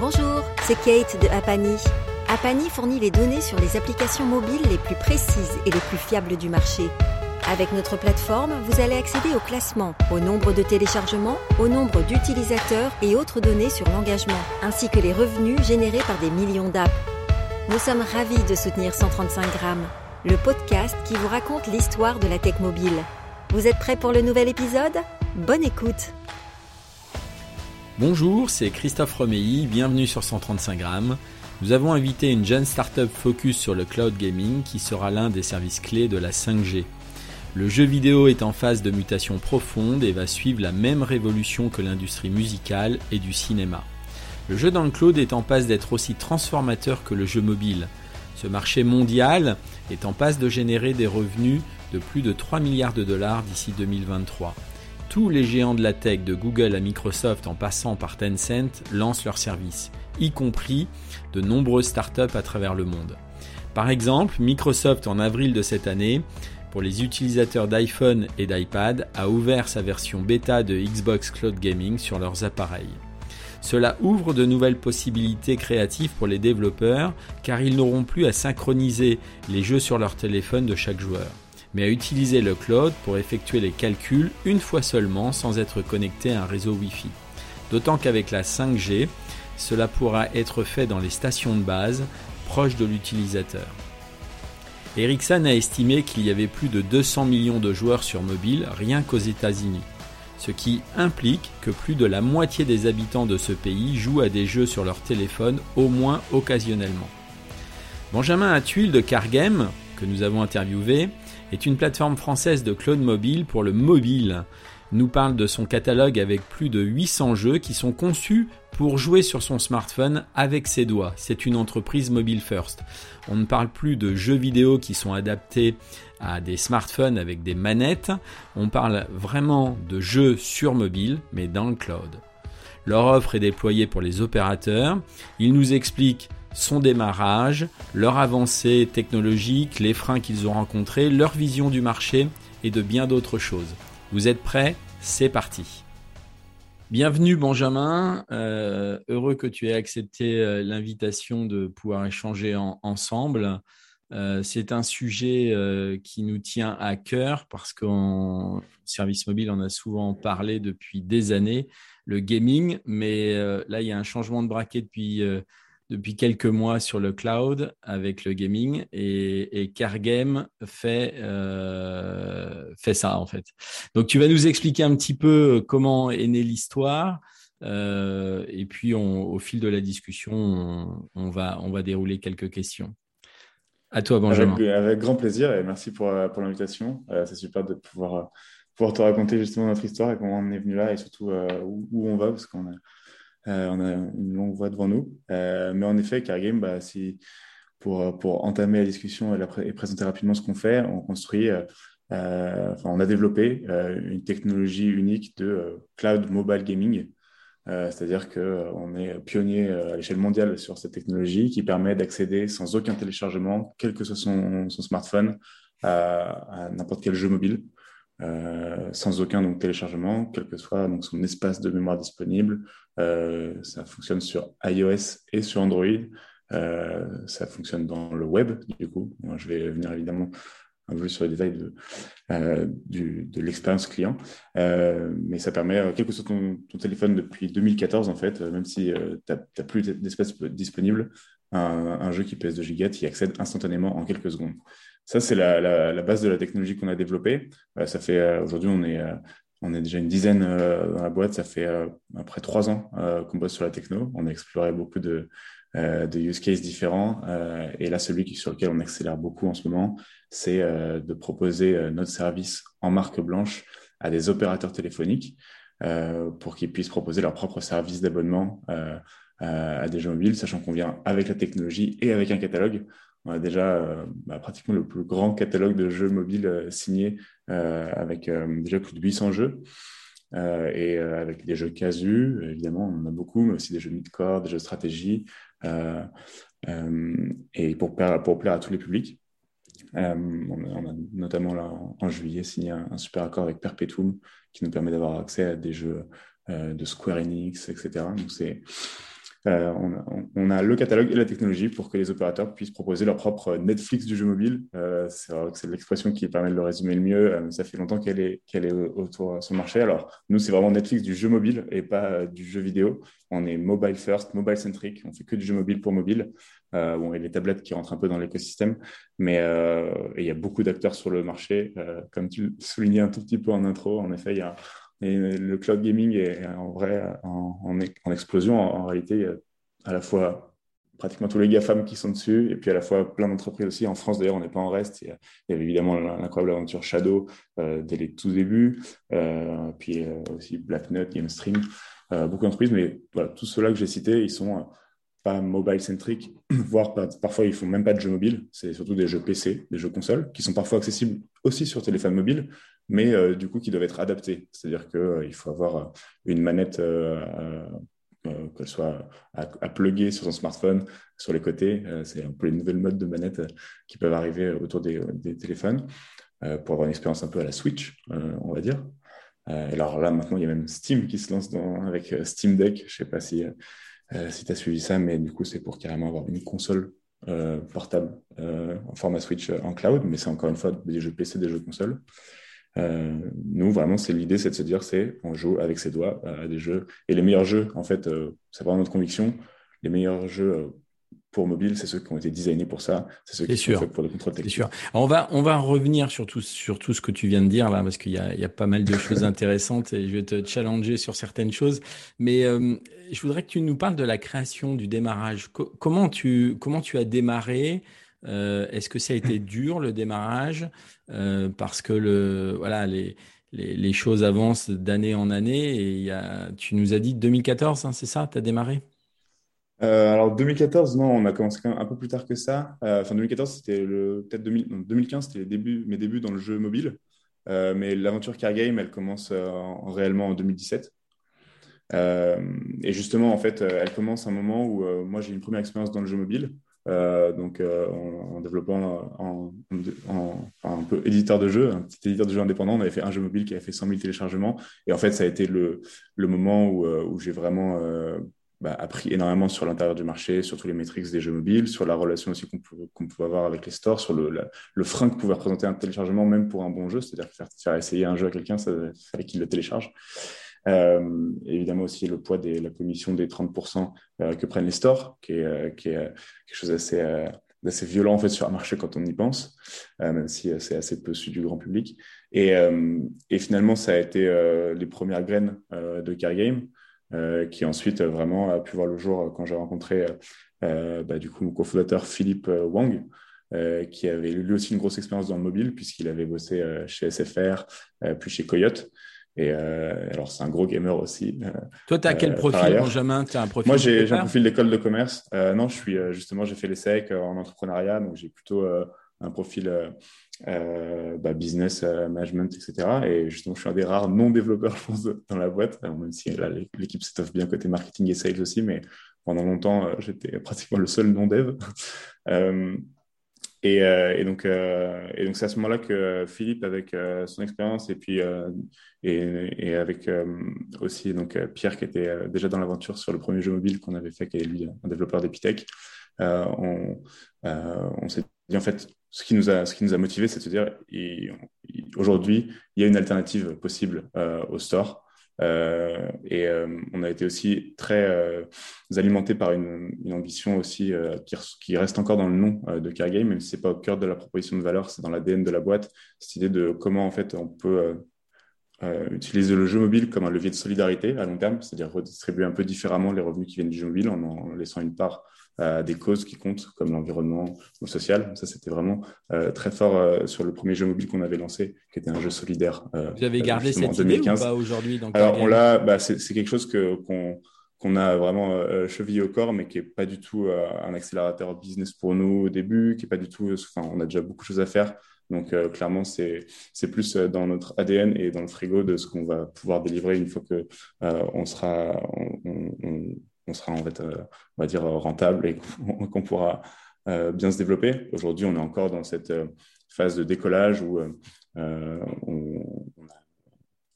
Bonjour, c'est Kate de Apani. Apani fournit les données sur les applications mobiles les plus précises et les plus fiables du marché. Avec notre plateforme, vous allez accéder au classement, au nombre de téléchargements, au nombre d'utilisateurs et autres données sur l'engagement, ainsi que les revenus générés par des millions d'apps. Nous sommes ravis de soutenir 135 grammes, le podcast qui vous raconte l'histoire de la tech mobile. Vous êtes prêts pour le nouvel épisode? Bonne écoute Bonjour, c'est Christophe Romeilly, bienvenue sur 135 grammes. Nous avons invité une jeune startup focus sur le cloud gaming qui sera l'un des services clés de la 5G. Le jeu vidéo est en phase de mutation profonde et va suivre la même révolution que l'industrie musicale et du cinéma. Le jeu dans le cloud est en passe d'être aussi transformateur que le jeu mobile. Ce marché mondial est en passe de générer des revenus de plus de 3 milliards de dollars d'ici 2023 tous les géants de la tech, de Google à Microsoft en passant par Tencent, lancent leurs services, y compris de nombreuses startups à travers le monde. Par exemple, Microsoft en avril de cette année, pour les utilisateurs d'iPhone et d'iPad, a ouvert sa version bêta de Xbox Cloud Gaming sur leurs appareils. Cela ouvre de nouvelles possibilités créatives pour les développeurs car ils n'auront plus à synchroniser les jeux sur leur téléphone de chaque joueur mais à utiliser le cloud pour effectuer les calculs une fois seulement sans être connecté à un réseau Wi-Fi. D'autant qu'avec la 5G, cela pourra être fait dans les stations de base proches de l'utilisateur. Ericsson a estimé qu'il y avait plus de 200 millions de joueurs sur mobile rien qu'aux États-Unis, ce qui implique que plus de la moitié des habitants de ce pays jouent à des jeux sur leur téléphone au moins occasionnellement. Benjamin Atuil de Cargame, que nous avons interviewé, est une plateforme française de cloud mobile pour le mobile. Nous parle de son catalogue avec plus de 800 jeux qui sont conçus pour jouer sur son smartphone avec ses doigts. C'est une entreprise mobile first. On ne parle plus de jeux vidéo qui sont adaptés à des smartphones avec des manettes. On parle vraiment de jeux sur mobile, mais dans le cloud. Leur offre est déployée pour les opérateurs. Ils nous expliquent son démarrage, leur avancée technologique, les freins qu'ils ont rencontrés, leur vision du marché et de bien d'autres choses. Vous êtes prêts? C'est parti. Bienvenue Benjamin, euh, heureux que tu aies accepté euh, l'invitation de pouvoir échanger ensemble. Euh, c'est un sujet qui nous tient à cœur parce qu'en service mobile, on a souvent parlé depuis des années, le gaming, mais là, il y a un changement de braquet depuis depuis quelques mois sur le cloud avec le gaming et, et Cargame fait, euh, fait ça en fait. Donc tu vas nous expliquer un petit peu comment est née l'histoire euh, et puis au fil de la discussion on, va, on va dérouler quelques questions. À toi Benjamin. Avec, grand plaisir et merci pour, pour l'invitation. Euh, c'est super de pouvoir, pouvoir te raconter justement notre histoire et comment on est venu là et surtout où, où, on va parce qu'on a euh, on a une longue voie devant nous. Euh, mais en effet, Cargame, bah, pour, entamer la discussion et, présenter rapidement ce qu'on fait, on euh, a développé une technologie unique de cloud mobile gaming. C'est-à-dire qu'on est pionnier à l'échelle mondiale sur cette technologie qui permet d'accéder sans aucun téléchargement, quel que soit son, smartphone, à n'importe quel jeu mobile. Euh, sans aucun donc, téléchargement, quel que soit donc, son espace de mémoire disponible. Euh, ça fonctionne sur iOS et sur Android. Euh, ça fonctionne dans le web, du coup. Je vais venir évidemment un peu sur les détails de, de l'expérience client. mais ça permet, quel que soit ton, ton, téléphone depuis 2014, en fait, même si tu n'as plus d'espace disponible, un, un, jeu qui pèse 2 gigas, y accède instantanément en quelques secondes. Ça, c'est la, base de la technologie qu'on a développée. Euh, ça fait euh, aujourd'hui, on est, euh, on est déjà une dizaine dans la boîte. Ça fait après trois ans qu'on bosse sur la techno. On a exploré beaucoup de, use cases différents. et là, celui sur lequel on accélère beaucoup en ce moment, c'est de proposer notre service en marque blanche à des opérateurs téléphoniques pour qu'ils puissent proposer leur propre service d'abonnement à des jeux mobiles, sachant qu'on vient avec la technologie et avec un catalogue. On a déjà euh, bah, pratiquement le plus grand catalogue de jeux mobiles euh, signés euh, avec déjà plus de 800 jeux. et avec des jeux casus, évidemment, on en a beaucoup, mais aussi des jeux mid-core, des jeux de stratégie, et pour plaire, pour plaire à tous les publics. on, a, notamment là, en, juillet signé un, super accord avec Perpetuum qui nous permet d'avoir accès à des jeux de Square Enix, etc. Donc c'est Euh, on, a, le catalogue et la technologie pour que les opérateurs puissent proposer leur propre Netflix du jeu mobile. Euh, c'est l'expression qui permet de le résumer le mieux. Euh, ça fait longtemps qu'elle est, autour sur le marché. Alors, nous, c'est vraiment Netflix du jeu mobile et pas du jeu vidéo. On est mobile first, mobile centric. On fait que du jeu mobile pour mobile. bon, et les tablettes qui rentrent un peu dans l'écosystème. Mais il y a beaucoup d'acteurs sur le marché. comme tu soulignais un tout petit peu en intro, en effet, il y a et le cloud gaming est en vrai en, en, explosion. En, réalité, il y a à la fois pratiquement tous les GAFAM qui sont dessus, et puis à la fois plein d'entreprises aussi. En France, d'ailleurs, on n'est pas en reste. Il y, avait évidemment l'incroyable aventure Shadow euh, dès les tout débuts, euh, puis euh, aussi Blacknut, GameStream, euh, beaucoup d'entreprises. Mais voilà, tous ceux-là que j'ai cités, ils sont pas mobile-centric, voire parfois ils font même pas de jeux mobiles. C'est surtout des jeux PC, des jeux consoles, qui sont parfois accessibles aussi sur téléphone mobile, mais euh, du coup qui doivent être adaptés. C'est-à-dire qu'il euh, faut avoir euh, une manette, qu'elle soit à, à plugger sur son smartphone, sur les côtés. c'est un peu les nouvelles modes de manettes qui peuvent arriver autour des, téléphones pour avoir une expérience un peu à la Switch, on va dire. alors là, maintenant, il y a même Steam qui se lance avec Steam Deck. Je ne sais pas si, si tu as suivi ça, mais du coup, c'est pour carrément avoir une console portable en format Switch en cloud, mais c'est encore une fois des jeux PC, des jeux consoles. Euh, nous, vraiment, c'est l'idée, c'est de se dire, c'est on joue avec ses doigts à des jeux. Et les meilleurs jeux, en fait, euh, c'est vraiment notre conviction. Les meilleurs jeux euh, pour mobile, c'est ceux qui ont été designés pour ça, c'est ceux qui sont faits pour le contrôle technique. C'est sûr. on va on va revenir sur tout sur tout ce que tu viens de dire là, parce qu'il y a il y a pas mal de choses intéressantes et je vais te challenger sur certaines choses. Mais je voudrais que tu nous parles de la création du démarrage. comment tu comment tu as démarré euh, est-ce que ça a été dur le démarrage euh, parce que le voilà les, les, choses avancent d'année en année et il y a, tu nous as dit 2014, hein, c'est ça, tu as démarré? Euh, alors 2014, non, on a commencé quand même un peu plus tard que ça. enfin 2014, c'était le peut-être 2015, c'était les débuts, mes débuts dans le jeu mobile. mais l'aventure Car Game, elle commence réellement en 2017. et justement, en fait, elle commence à un moment où moi j'ai une première expérience dans le jeu mobile. Euh, donc euh, en, développant en, un peu éditeur de jeu, un petit éditeur de jeu indépendant. On avait fait un jeu mobile qui avait fait 100 000 téléchargements. Et en fait, ça a été le, le moment où, euh, j'ai vraiment bah, appris énormément sur l'intérieur du marché, sur tous les métriques des jeux mobiles, sur la relation aussi qu'on pouvait, pouvait, avoir avec les stores, sur le, le frein que pouvait représenter un téléchargement, même pour un bon jeu, c'est-à-dire faire, faire, essayer un jeu à quelqu'un, ça fallait qu'il le télécharge. Euh, évidemment aussi le poids de la commission des 30% euh, que prennent les stores, qui est, euh, quelque chose d'assez assez violent en fait sur un marché quand on y pense, même si c'est assez peu su du grand public. Et, et finalement, ça a été les premières graines de Car Game, qui ensuite vraiment a pu voir le jour quand j'ai rencontré bah, du coup mon cofondateur Philippe Wang, qui avait lui aussi une grosse expérience dans le mobile puisqu'il avait bossé chez SFR, puis chez Coyote. Et euh, alors, c'est un gros gamer aussi. Euh, Toi, tu as quel euh, profil, Benjamin? As un profil Moi, j'ai un profil d'école de commerce. non, je suis justement, j'ai fait l'ESSEC en entrepreneuriat, donc j'ai plutôt un profil bah, business management, etc. Et justement, je suis un des rares non-développeurs, je pense, dans la boîte, même si l'équipe s'étoffe bien côté marketing et sales aussi, mais pendant longtemps, j'étais pratiquement le seul non-dev. Et, euh, euh, et donc c'est à ce moment-là que Philippe, avec euh, son expérience, et puis et, avec aussi donc Pierre, qui était déjà dans l'aventure sur le premier jeu mobile qu'on avait fait, qui est lui un développeur d'Epitech, on, on s'est dit en fait, ce qui nous a, ce qui nous a motivé, c'est de se dire, aujourd'hui, il y a une alternative possible au store. Euh, et euh, on a été aussi très euh, alimenté par une, ambition aussi qui, qui, reste encore dans le nom de Cargame, même si c'est pas au cœur de la proposition de valeur, c'est dans l'ADN de la boîte. Cette idée de comment en fait on peut utiliser le jeu mobile comme un levier de solidarité à long terme, c'est-à-dire redistribuer un peu différemment les revenus qui viennent du jeu mobile en en laissant une part à des causes qui comptent, comme l'environnement ou le social. Ça, c'était vraiment euh, très fort euh, sur le premier jeu mobile qu'on avait lancé, qui était un jeu solidaire. Euh, Vous avez gardé cette 2015. idée ou pas aujourd'hui Alors, on l'a, bah, c'est, quelque chose que, qu'on, qu'on a vraiment chevillé au corps, mais qui est pas du tout un accélérateur business pour nous au début, qui est pas du tout, enfin, on a déjà beaucoup de choses à faire. Donc clairement, c'est c'est plus dans notre ADN et dans le frigo de ce qu'on va pouvoir délivrer une fois que on sera on, on, sera en fait, euh, on va dire, rentable et qu'on pourra euh, bien se développer. Aujourd'hui, on est encore dans cette euh, phase de décollage où on,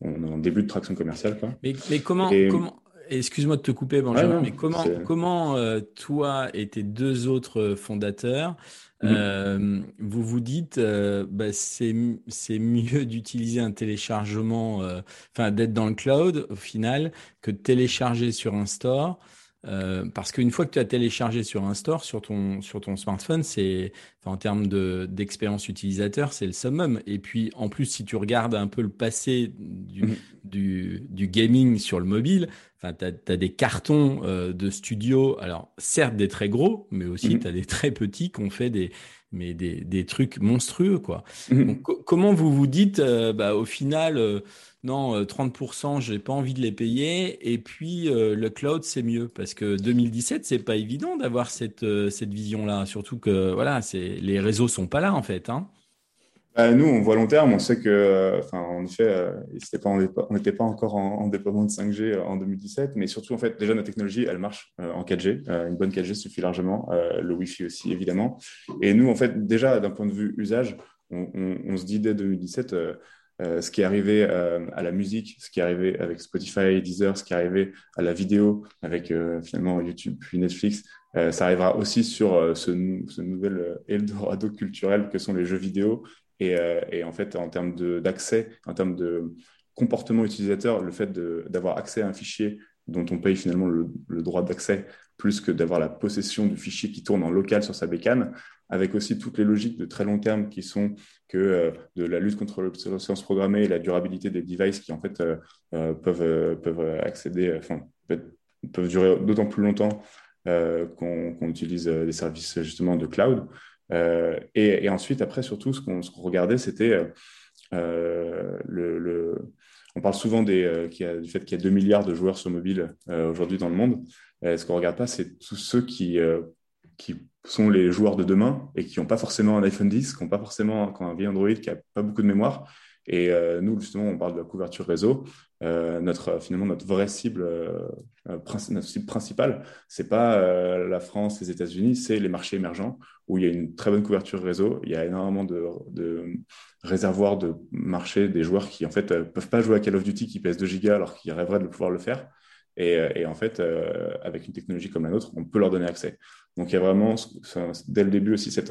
on, est en début de traction commerciale. Quoi. Mais, mais comment, comment excuse-moi de te couper, Benjamin, mais comment, comment toi et tes deux autres fondateurs, mmh. vous vous dites, bah, c'est mieux d'utiliser un téléchargement, enfin d'être dans le cloud au final, que de télécharger sur un store euh, parce qu'une fois que tu as téléchargé sur un store, sur ton, sur ton smartphone, c'est en termes d'expérience utilisateur, c'est le summum. Et puis en plus, si tu regardes un peu le passé du, mhm. du, du gaming sur le mobile, tu as, des cartons euh, de studio, alors certes des très gros, mais aussi mhm. tu as des très petits qui ont fait des, mais des, des trucs monstrueux. quoi. Mhm. Donc, comment vous vous dites, euh, bah, au final non, 30%, euh, j'ai pas envie de les payer. Et puis euh, le cloud, c'est mieux? Parce que 2017, c'est pas évident d'avoir cette euh, cette vision-là. Surtout que voilà, c'est les réseaux sont pas là en fait. Hein. Bah, nous, on voit long terme. On sait que, enfin, en effet, pas, on n'était pas encore en, déploiement de 5G en 2017, mais surtout, en fait, déjà notre technologie, elle marche en 4G. une bonne 4G suffit largement. le Wi-Fi aussi, évidemment. Et nous, en fait, déjà d'un point de vue usage, on, on se dit dès 2017 euh, ce qui est arrivé euh, à la musique, ce qui est arrivé avec Spotify, Deezer, ce qui est arrivé à la vidéo avec euh, finalement YouTube puis Netflix, ça arrivera aussi sur ce, nouvel Eldorado culturel que sont les jeux vidéo. Et, et en fait, en termes d'accès, en termes de comportement utilisateur, le fait d'avoir accès à un fichier dont on paye finalement le, droit d'accès plus que d'avoir la possession du fichier qui tourne en local sur sa bécane, avec aussi toutes les logiques de très long terme qui sont que euh, de la lutte contre l'obsolescence programmée et la durabilité des devices qui en fait euh, euh, peuvent, peuvent accéder, enfin, peuvent durer d'autant plus longtemps qu'on utilise des services justement de cloud. Et, ensuite, après, surtout, ce qu'on regardait, c'était le, On parle souvent des, du fait qu'il y a 2 milliards de joueurs sur mobile aujourd'hui dans le monde. ce qu'on ne regarde pas, c'est tous ceux qui, qui sont les joueurs de demain et qui n'ont pas forcément un iPhone 10, qui n'ont pas forcément un vieil Android, qui n'a pas beaucoup de mémoire. Et euh, nous, justement, on parle de la couverture réseau. Euh, notre, finalement, notre vraie cible, euh, notre cible principale, c'est pas la France, les États-Unis, c'est les marchés émergents où il y a une très bonne couverture réseau. Il y a énormément de, réservoirs de marché des joueurs qui, en fait, peuvent pas jouer à Call of Duty qui pèse 2 gigas alors qu'ils rêveraient de pouvoir le faire. Et, en fait, avec une technologie comme la nôtre, on peut leur donner accès. Donc il y a vraiment, dès le début aussi, cette,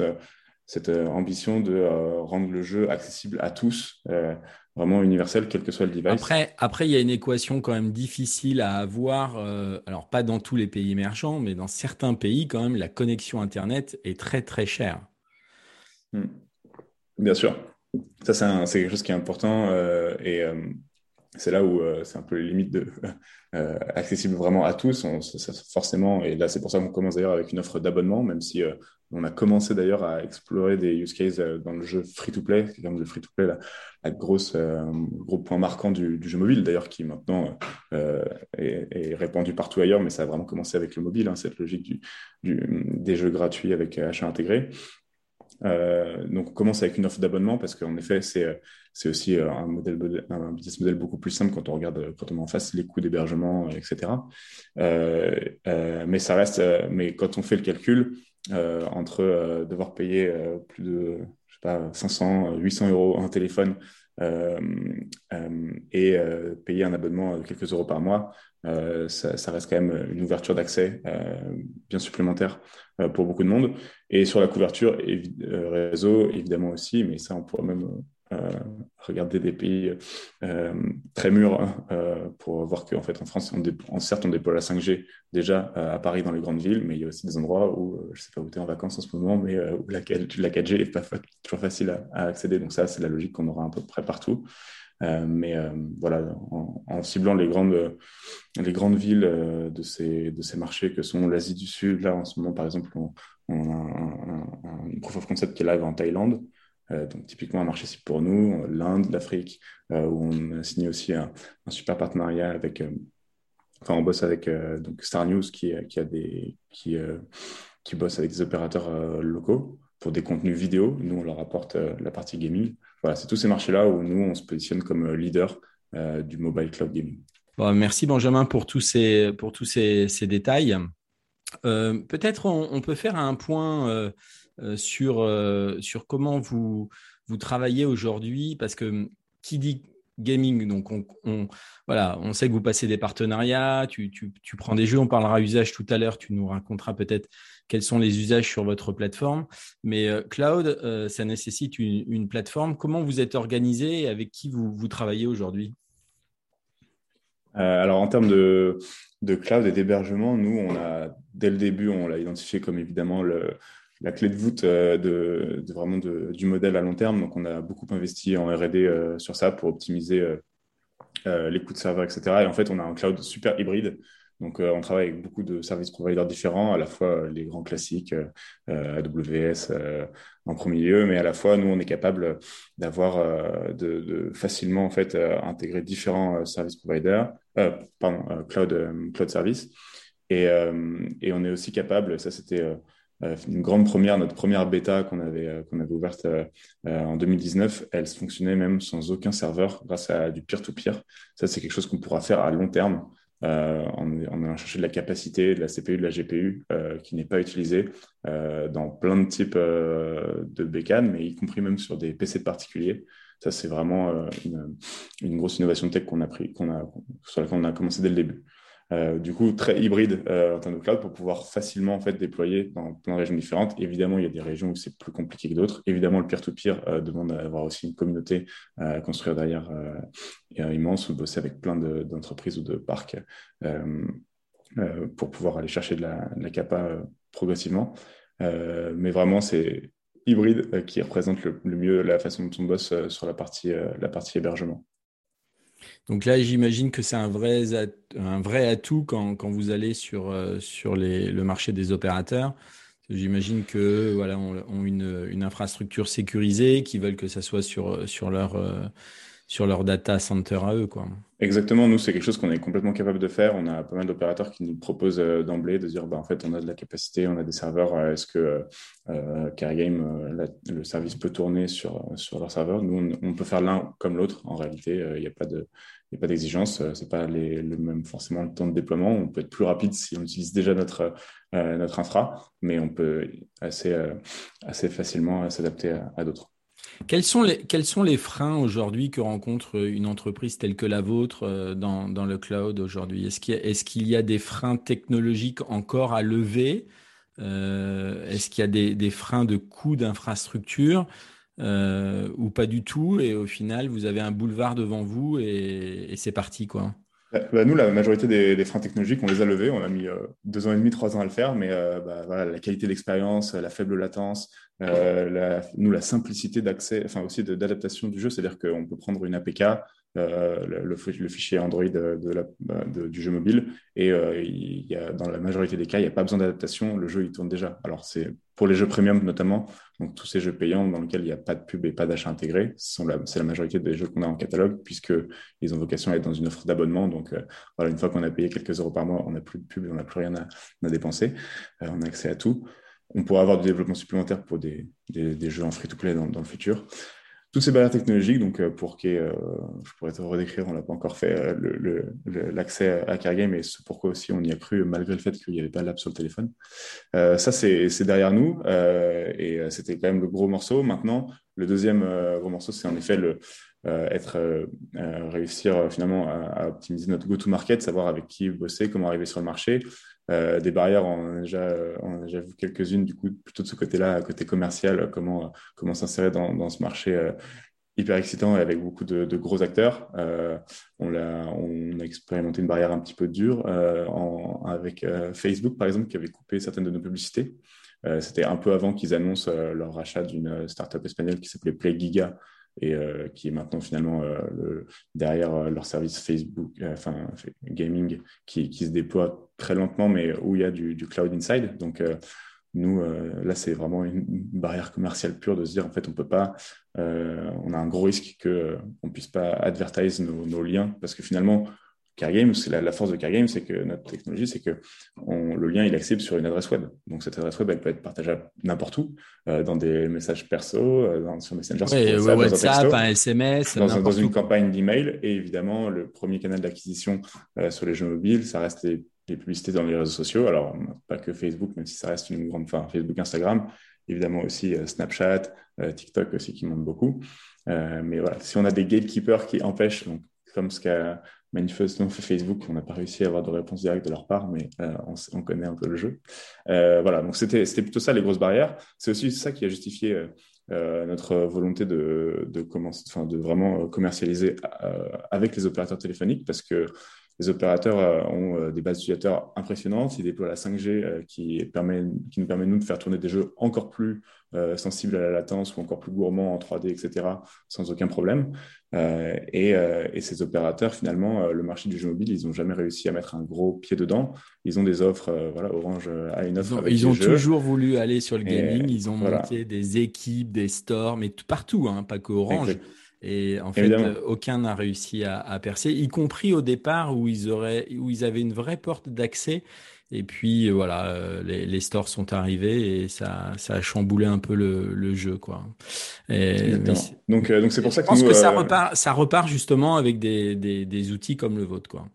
euh, ambition de euh, rendre le jeu accessible à tous, euh, vraiment universel, quel que soit le device. Après, après, il y a une équation quand même difficile à avoir. alors pas dans tous les pays émergents, mais dans certains pays, quand même, la connexion Internet est très très chère. Hmm. Bien sûr. Ça, c'est quelque chose qui est important. et c'est là où euh, c'est un peu les limites de euh, accessible vraiment à tous. On, forcément, et là c'est pour ça qu'on commence d'ailleurs avec une offre d'abonnement, même si euh, on a commencé d'ailleurs à explorer des use cases dans le jeu free-to-play, comme le free-to-play, la, grosse gros point marquant du, jeu mobile d'ailleurs, qui maintenant est, est, répandu partout ailleurs, mais ça a vraiment commencé avec le mobile, hein, cette logique des jeux gratuits avec achat intégré. Euh, donc, on commence avec une offre d'abonnement parce qu'en effet, c'est c'est aussi euh, un, modèle, un business model beaucoup plus simple quand on regarde, quand on met en face les coûts d'hébergement, etc. Euh, euh, mais ça reste, mais quand on fait le calcul entre devoir payer plus de, je sais pas, 500, 800 euros un téléphone et payer un abonnement de quelques euros par mois, ça, reste quand même une ouverture d'accès bien supplémentaire pour beaucoup de monde. Et sur la couverture réseau, évidemment aussi, mais ça, on pourrait même euh, regarder des pays euh, très mûrs hein, euh, pour voir qu'en fait en France, on certes on déploie la 5G déjà à Paris dans les grandes villes, mais il y a aussi des endroits où je sais pas où tu es en vacances en ce moment, mais où la, 4G n'est pas toujours facile à, accéder. Donc ça, c'est la logique qu'on aura à peu près partout. mais voilà, en, ciblant les grandes, les grandes villes de, ces, de ces marchés que sont l'Asie du Sud, là en ce moment par exemple, on, a un, un, proof of concept qui est live en Thaïlande. Euh, donc typiquement un marché cible pour nous, l'Inde, l'Afrique, euh, où on a signé aussi un, super partenariat avec, euh, enfin on bosse avec Star News qui, qui a des qui qui bosse avec des opérateurs locaux pour des contenus vidéo. Nous on leur apporte la partie gaming. Voilà, c'est tous ces marchés-là où nous on se positionne comme leader du mobile cloud gaming. merci Benjamin pour tous ces pour tous ces, ces détails. Peut-être on, peut faire un point euh, sur, euh, sur comment vous, vous travaillez aujourd'hui, parce que qui dit gaming. Donc, on, voilà, on sait que vous passez des partenariats, tu, prends des jeux, on parlera usage tout à l'heure, tu nous raconteras peut-être quels sont les usages sur votre plateforme. Mais euh, cloud, euh, ça nécessite une, plateforme. Comment vous êtes organisé et avec qui vous, travaillez aujourd'hui? Euh, alors en termes de, cloud et d'hébergement, nous, on a dès le début, on l'a identifié comme évidemment la clé de voûte de, vraiment du modèle à long terme. Donc on a beaucoup investi en R&D sur ça pour optimiser les coûts de serveur, etc. Et en fait, on a un cloud super hybride donc, euh, on travaille avec beaucoup de services providers différents, à la fois euh, les grands classiques, euh, AWS en premier lieu, mais à la fois, nous, on est capable d'avoir, de, facilement, en fait, intégrer différents services providers, pardon, cloud, cloud service. Et, et, on est aussi capable, ça c'était une grande première, notre première bêta qu'on avait, qu'on avait ouverte en 2019, elle fonctionnait même sans aucun serveur grâce à du peer-to-peer. Ça, c'est quelque chose qu'on pourra faire à long terme euh, en, allant chercher de la capacité de la CPU, de la GPU euh, qui n'est pas utilisée euh, dans plein de types de bécanes, mais y compris même sur des PC particuliers. Ça, c'est vraiment une, grosse innovation tech qu'on a pris, qu'on a, sur laquelle on a commencé dès le début. Euh, du coup, très hybride euh, en termes de cloud pour pouvoir facilement en fait, déployer dans plein de régions différentes. Évidemment, il y a des régions où c'est plus compliqué que d'autres. Évidemment, le peer-to-peer euh, demande d'avoir aussi une communauté à construire derrière immense ou bosser avec plein d'entreprises ou de parcs pour pouvoir aller chercher de la, de capa progressivement. mais vraiment, c'est hybride qui représente le, le, mieux la façon dont on bosse sur la partie, la partie hébergement. Donc là, j'imagine que c'est un vrai, atout quand, vous allez sur, euh, le marché des opérateurs. J'imagine que voilà, ont, une, une, infrastructure sécurisée, qui veulent que ça soit sur, sur leur euh, sur leur data center à eux. Quoi. Exactement, nous, c'est quelque chose qu'on est complètement capable de faire. On a pas mal d'opérateurs qui nous proposent euh, d'emblée de dire, bah, en fait, on a de la capacité, on a des serveurs, euh, est-ce que euh, Cargame, le service peut tourner sur, sur leur serveur? Nous, on, peut faire l'un comme l'autre. En réalité, il n'y a pas de... a pas d'exigence, c'est pas les, le même forcément le temps de déploiement. On peut être plus rapide si on utilise déjà notre notre infra, mais on peut assez assez facilement s'adapter à d'autres. Quels sont les, quels sont les freins aujourd'hui que rencontre une entreprise telle que la vôtre euh, dans, dans le cloud aujourd'hui? Est-ce qu'il y, y, a des freins technologiques encore à lever? Euh, Est-ce qu'il y a des, des, freins de coûts d'infrastructure euh, ou pas du tout? Et au final, vous avez un boulevard devant vous et, et c'est parti quoi. Bah, bah, nous, la majorité des, freins technologiques, on les a levés. On a mis euh, deux ans et demi, trois ans à le faire, mais euh, bah, voilà, la qualité de l'expérience, la faible latence, euh, la, nous, la simplicité d'accès, enfin aussi d'adaptation du jeu, c'est-à-dire qu'on peut prendre une APK, euh, le, fichier Android de du jeu mobile. Et euh, il y a, dans la majorité des cas, il n'y a pas besoin d'adaptation. Le jeu, il tourne déjà. Alors, c'est pour les jeux premium notamment, donc tous ces jeux payants dans lesquels il n'y a pas de pub et pas d'achat intégré, c'est la, majorité des jeux qu'on a en catalogue, puisqu'ils ont vocation à être dans une offre d'abonnement. Donc, euh, voilà, une fois qu'on a payé quelques euros par mois, on n'a plus de pub, on n'a plus rien à, dépenser. on a accès à tout. On pourra avoir du développement supplémentaire pour des, des, jeux en free-to-play dans, le futur toutes ces barrières technologiques, donc euh, pour que euh, je pourrais te redécrire, on n'a pas encore fait euh, l'accès à Cargame et c'est pourquoi aussi on y a cru malgré le fait qu'il n'y avait pas l'app sur le téléphone. ça, c'est derrière nous et c'était quand même le gros morceau. Maintenant, le deuxième gros morceau, c'est en effet le, être réussir finalement à, optimiser notre go-to-market, savoir avec qui bosser, comment arriver sur le marché, euh, des barrières, on a déjà, vu quelques-unes, du coup, plutôt de ce côté-là, côté commercial, comment, comment s'insérer dans, dans, ce marché euh, hyper excitant et avec beaucoup de, gros acteurs. Euh, on, a, expérimenté une barrière un petit peu dure euh, avec euh, Facebook, par exemple, qui avait coupé certaines de nos publicités. C'était un peu avant qu'ils annoncent leur rachat d'une startup espagnole qui s'appelait PlayGiga, et euh, qui est maintenant finalement euh, derrière euh, leur service Facebook, enfin gaming, qui, se déploie très lentement, mais où il y a du, cloud inside. Donc nous, là, c'est vraiment une barrière commerciale pure de se dire, en fait, on peut pas, on a un gros risque qu'on on puisse pas advertise nos, liens, parce que finalement, CarGame, c'est la, force de CarGame, c'est que notre technologie, c'est que le lien, il accède sur une adresse web. Donc cette adresse web, elle peut être partageable n'importe où, euh, dans des messages perso, euh, sur Messenger, sur WhatsApp, un, SMS, dans, une campagne d'email. Et évidemment, le premier canal d'acquisition euh, sur les jeux mobiles, ça reste les, publicités dans les réseaux sociaux. Alors pas que Facebook, même si ça reste une grande, enfin Facebook, Instagram, évidemment aussi Snapchat, TikTok aussi qui monte beaucoup. mais voilà, si on a des gatekeepers qui empêchent, donc, comme ce qu'a manifestement Facebook, on n'a pas réussi à avoir de réponse directe de leur part, mais on, on, connaît un peu le jeu. voilà, donc c'était plutôt ça les grosses barrières. C'est aussi ça qui a justifié euh, notre volonté de, de, commencer, de vraiment commercialiser euh, avec les opérateurs téléphoniques parce que les opérateurs euh, ont des bases d'utilisateurs impressionnantes. Ils déploient la 5G qui, permet, qui nous permet, nous, de faire tourner des jeux encore plus euh, sensibles à la latence ou encore plus gourmands en 3D, etc., sans aucun problème. Euh, et, euh, et, ces opérateurs, finalement, le marché du jeu mobile, ils n'ont jamais réussi à mettre un gros pied dedans. Ils ont des offres, voilà, Orange a une offre. Ils ont, ils ont toujours voulu aller sur le gaming. ils ont monté des équipes, des stores, mais partout, hein, pas que Orange. Et en fait, aucun n'a réussi à, à, percer, y compris au départ où ils, auraient, où ils avaient une vraie porte d'accès et puis euh, voilà, euh, les, les, stores sont arrivés et ça, ça a chamboulé un peu le, le jeu, quoi. Et, donc, euh, donc c'est pour ça que je pense que ça repart, ça repart justement avec des, des, des, outils comme le vôtre, quoi.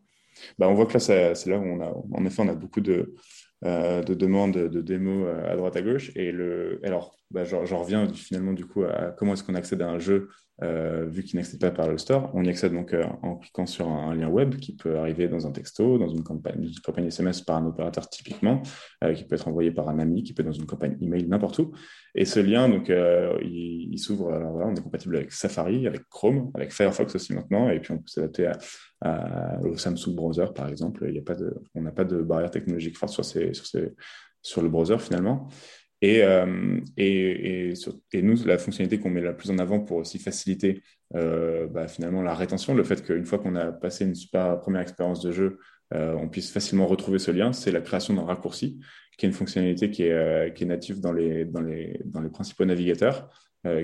Bah, on voit que là, c'est là où on a, en effet, on a beaucoup de, de demandes, de démos à droite à gauche. Et le, alors, bah, j'en reviens finalement du coup à comment est-ce qu'on accède à un jeu euh, vu qu'il n'accède pas par le store, on y accède donc euh, en cliquant sur un, lien web qui peut arriver dans un texto, dans une campagne, SMS par un opérateur typiquement, euh, qui peut être envoyé par un ami, qui peut être dans une campagne email n'importe où. Et ce lien, donc, il, s'ouvre. Alors voilà, on est compatible avec Safari, avec Chrome, avec Firefox aussi maintenant, et puis on peut s'adapter au Samsung Browser par exemple. Il y a pas on n'a pas de barrière technologique forte sur, sur le browser finalement. Et, euh, et, et, nous, la fonctionnalité qu'on met la plus en avant pour aussi faciliter euh, bah, finalement la rétention, le fait qu'une fois qu'on a passé une super première expérience de jeu, euh, on puisse facilement retrouver ce lien, c'est la création d'un raccourci, qui est une fonctionnalité qui est, qui est native dans les, dans, les, dans les principaux navigateurs,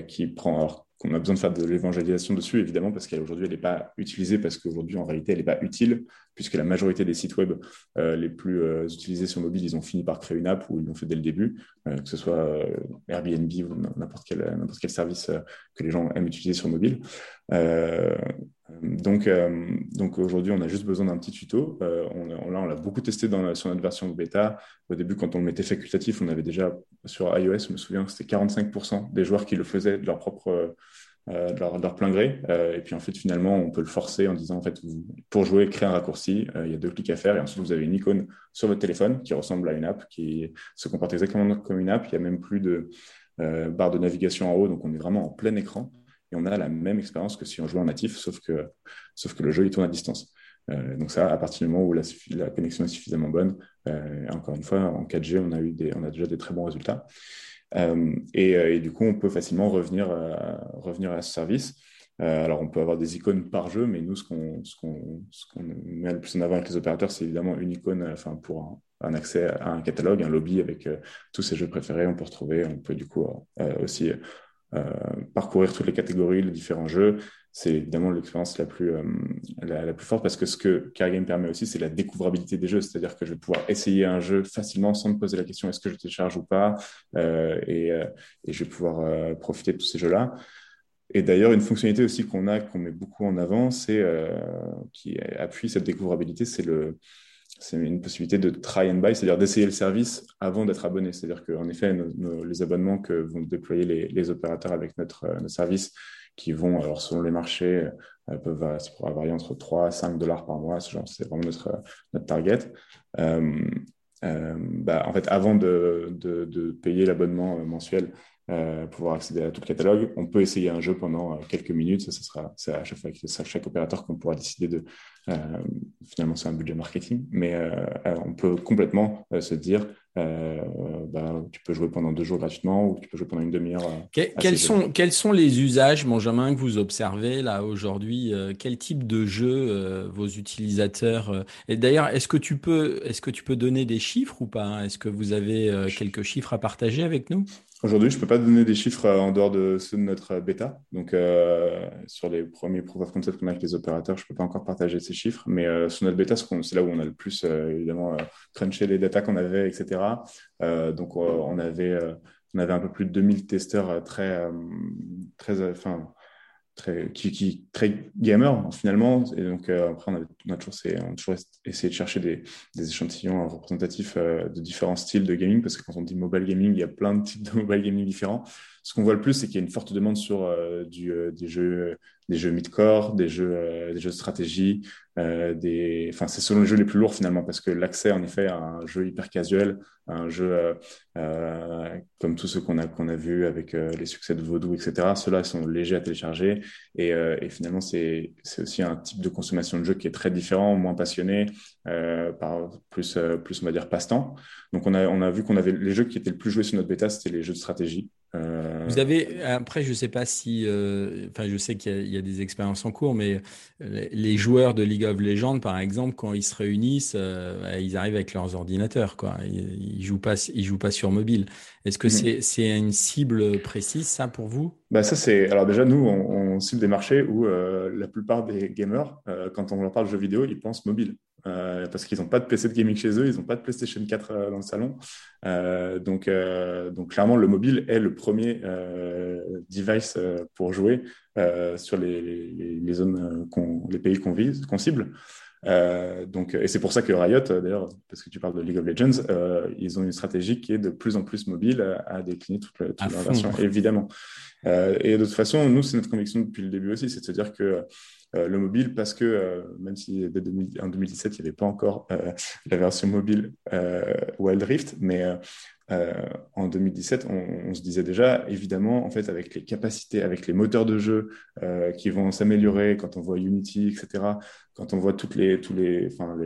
qui prend, qu'on a besoin de faire de l'évangélisation dessus, évidemment, parce qu'aujourd'hui, elle n'est pas utilisée, parce qu'aujourd'hui, en réalité, elle n'est pas utile, puisque la majorité des sites web euh, les plus euh, utilisés sur mobile, ils ont fini par créer une app ou ils l'ont fait dès le début, euh, que ce soit Airbnb ou n'importe quel, n'importe quel service que les gens aiment utiliser sur mobile. Donc, donc aujourd'hui, on a juste besoin d'un petit tuto. On, là, on l'a beaucoup testé dans, sur notre version bêta. Au début, quand on le mettait facultatif, on avait déjà sur iOS, je me souviens c'était 45% des joueurs qui le faisaient de leur propre euh, de, leur, plein gré. Euh, et puis en fait, finalement, on peut le forcer en disant, en fait, pour jouer, créer un raccourci, euh, il y a deux clics à faire et ensuite vous avez une icône sur votre téléphone qui ressemble à une app, qui se comporte exactement comme une app. Il n'y a même plus de barre de navigation en haut, donc on est vraiment en plein écran et on a la même expérience que si on jouait en natif, sauf que, sauf que le jeu il tourne à distance. donc ça, à partir du moment où la, connexion est suffisamment bonne, encore une fois, en 4G, on a, eu des, on a déjà des très bons résultats. Euh, euh, et, du coup, on peut facilement revenir, euh, revenir à ce service. alors, on peut avoir des icônes par jeu, mais nous, ce qu'on met le plus en avant avec les opérateurs, c'est évidemment une icône enfin, pour un, accès à un catalogue, un lobby avec tous ses jeux préférés. On peut retrouver, on peut du coup aussi parcourir toutes les catégories, les différents jeux, c'est évidemment l'expérience la plus, euh, la, plus forte parce que ce que Cargame permet aussi, c'est la découvrabilité des jeux. C'est-à-dire que je vais pouvoir essayer un jeu facilement sans me poser la question est-ce que je télécharge ou pas euh, et, euh, et, je vais pouvoir profiter de tous ces jeux-là. Et d'ailleurs, une fonctionnalité aussi qu'on a, qu'on met beaucoup en avant, c'est qui appuie cette découvrabilité, c'est le, c'est une possibilité de try and buy, c'est-à-dire d'essayer le service avant d'être abonné. C'est-à-dire qu'en effet, les abonnements que vont déployer les, opérateurs avec notre, notre service qui vont, alors selon les marchés, euh, peuvent varier entre 3 à 5 dollars par mois. C'est vraiment notre, notre target. Euh, euh, bah, en fait, avant de, de payer l'abonnement mensuel, euh, pouvoir accéder à tout le catalogue. On peut essayer un jeu pendant quelques minutes. Ça, sera c'est à chaque fois à chaque opérateur qu'on pourra décider de. Euh, finalement, c'est un budget marketing, mais euh, on peut complètement se dire euh, bah, tu peux jouer pendant deux jours gratuitement ou tu peux jouer pendant une demi-heure. Euh, quels, sont, quels sont les usages, Benjamin, que vous observez là aujourd'hui euh, Quel type de jeu vos utilisateurs Et d'ailleurs, est-ce que tu peux, est-ce que tu peux donner des chiffres ou pas Est-ce que vous avez quelques chiffres à partager avec nous? Aujourd'hui, je ne peux pas donner des chiffres en dehors de ceux de notre bêta. Donc, euh, sur les premiers proof of concept qu'on a avec les opérateurs, je ne peux pas encore partager ces chiffres. Mais euh, sur notre bêta, c'est là où on a le plus, euh, évidemment, crunché les datas qu'on avait, etc. donc, on, avait, on avait un peu plus de 2000 testeurs très, très, enfin, très, qui, qui, très gamer finalement. Et donc euh, après, on a, on a, toujours, on a, toujours, essayé de chercher des, des échantillons représentatifs euh, de différents styles de gaming, parce que quand on dit mobile gaming, il y a plein de types de mobile gaming différents. ce qu'on voit le plus, c'est qu'il y a une forte demande sur du, des jeux des jeux mid-core, des jeux, euh, des jeux de stratégie, euh, des... enfin, c'est selon les jeux les plus lourds finalement, parce que l'accès en effet à un jeu hyper casuel, un jeu euh, comme tous ceux qu'on a, qu'on a vus avec les succès de Vodou, etc., ceux-là sont légers à télécharger et, et finalement c'est, aussi un type de consommation de jeu qui est très différent, moins passionné, par plus, plus on va dire passe-temps. Donc on a, on a vu qu'on avait les jeux qui étaient le plus joués sur notre bêta, c'était les jeux de stratégie. Vous avez, après, je sais pas si, enfin, je sais qu'il y a des expériences en cours, mais euh, les joueurs de League of Legends, par exemple, quand ils se réunissent, euh, ils arrivent avec leurs ordinateurs, quoi. Ils, ne jouent pas, ils jouent pas sur mobile. Est-ce que mhm. c'est une cible précise, ça, pour vous? Bah ça c'est alors déjà nous on, cible des marchés où euh, la plupart des gamers quand on leur parle de jeux vidéo ils pensent mobile parce qu'ils n'ont pas de PC de gaming chez eux ils n'ont pas de PlayStation 4 dans le salon donc donc clairement le mobile est le premier device pour jouer euh, sur les, les, zones, euh, les pays qu'on vise, qu'on cible. Euh, donc, et c'est pour ça que Riot, d'ailleurs, parce que tu parles de League of Legends, ils ont une stratégie qui est de plus en plus mobile à, décliner toute, toute leur version, évidemment. et de toute façon, nous, c'est notre conviction depuis le début aussi, c'est de se dire que le mobile, parce que même si dès en 2017, il n'y avait pas encore la version mobile Wild Rift, mais euh, en 2017, on, se disait déjà, évidemment, en fait, avec les capacités, avec les moteurs de jeu euh, qui vont s'améliorer, quand on voit Unity, etc., quand on voit toutes les, tous les, enfin,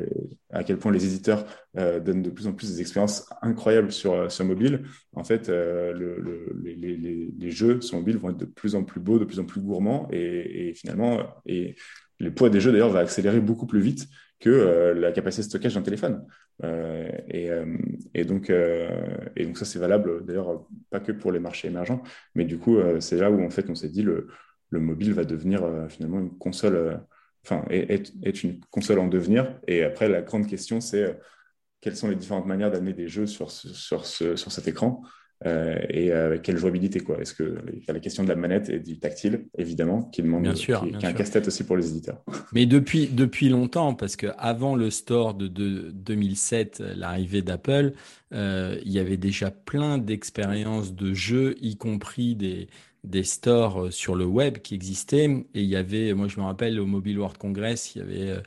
à quel point les éditeurs euh, donnent de plus en plus des expériences incroyables sur, sur mobile, en fait, le, les, les, les, jeux sur mobile vont être de plus en plus beaux, de plus en plus gourmands, et, et finalement, et le poids des jeux d'ailleurs va accélérer beaucoup plus vite que euh, la capacité de stockage d'un téléphone. Euh, et, euh, et, donc, ça, c'est valable d'ailleurs pas que pour les marchés émergents, mais du coup, c'est là où en fait on s'est dit le, le mobile va devenir finalement une console, enfin, est, une console en devenir. Et après, la grande question, c'est quelles sont les différentes manières d'amener des jeux sur, sur cet écran? Euh, et avec quelle jouabilité quoi Est-ce que il y a la question de la manette et du tactile évidemment qui demande bien sûr, qui, un casse-tête aussi pour les éditeurs. Mais depuis depuis longtemps parce que avant le store de, de 2007, l'arrivée d'Apple, euh, il y avait déjà plein d'expériences de jeux, y compris des des stores euh, sur le web qui existaient. Et il y avait, moi je me rappelle au Mobile World Congress, il y avait euh,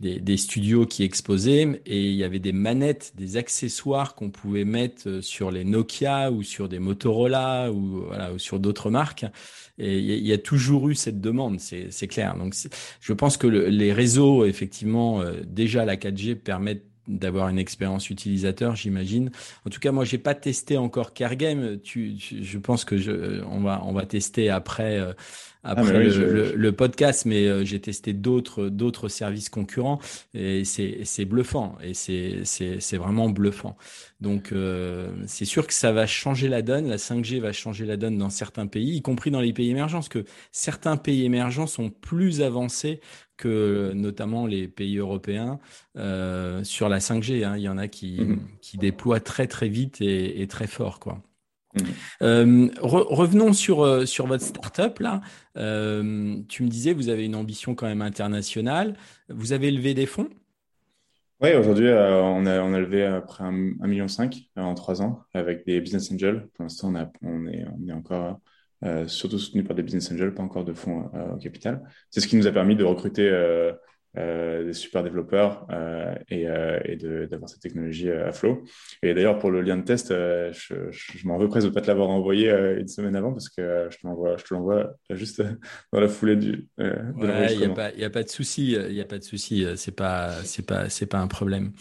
des, studios qui exposaient et il y avait des manettes, des accessoires qu'on pouvait mettre euh, sur les Nokia ou sur des Motorola ou, voilà, ou sur d'autres marques. Et il y, a toujours eu cette demande, c'est clair. Donc je pense que les réseaux, effectivement, déjà la 4G permettent d'avoir une expérience utilisateur, j'imagine. En tout cas, moi, j'ai pas testé encore Cargame. Tu, je pense que je, on va, on va tester après, ah, après le, podcast, mais euh, j'ai testé d'autres, d'autres services concurrents et c'est, c'est bluffant et c'est, c'est, c'est vraiment bluffant. Donc, euh, c'est sûr que ça va changer la donne. La 5G va changer la donne dans certains pays, y compris dans les pays émergents, parce que certains pays émergents sont plus avancés que notamment les pays européens euh, sur la 5G. Hein. Il y en a qui, mhm. qui déploient très très vite et, très fort. Quoi. Euh, revenons sur, euh, sur votre startup là. tu me disais, vous avez une ambition quand même internationale. Vous avez levé des fonds? Oui, aujourd'hui, on, a, on a levé à près 1,5 million en trois ans avec des business angels. Pour l'instant, est, on est encore euh, surtout soutenu par des business angels, pas encore de fonds euh, au capital. C'est ce qui nous a permis de recruter euh, des super développeurs et, et d'avoir cette technologie à flot. Et d'ailleurs, pour le lien de test, je, je, m'en veux presque de ne pas te l'avoir envoyé une semaine avant parce que je te l'envoie juste dans la foulée du. ouais, il n'y a, pas, a pas de souci, il n'y a pas de souci, c'est pas, c'est pas, c'est pas un problème.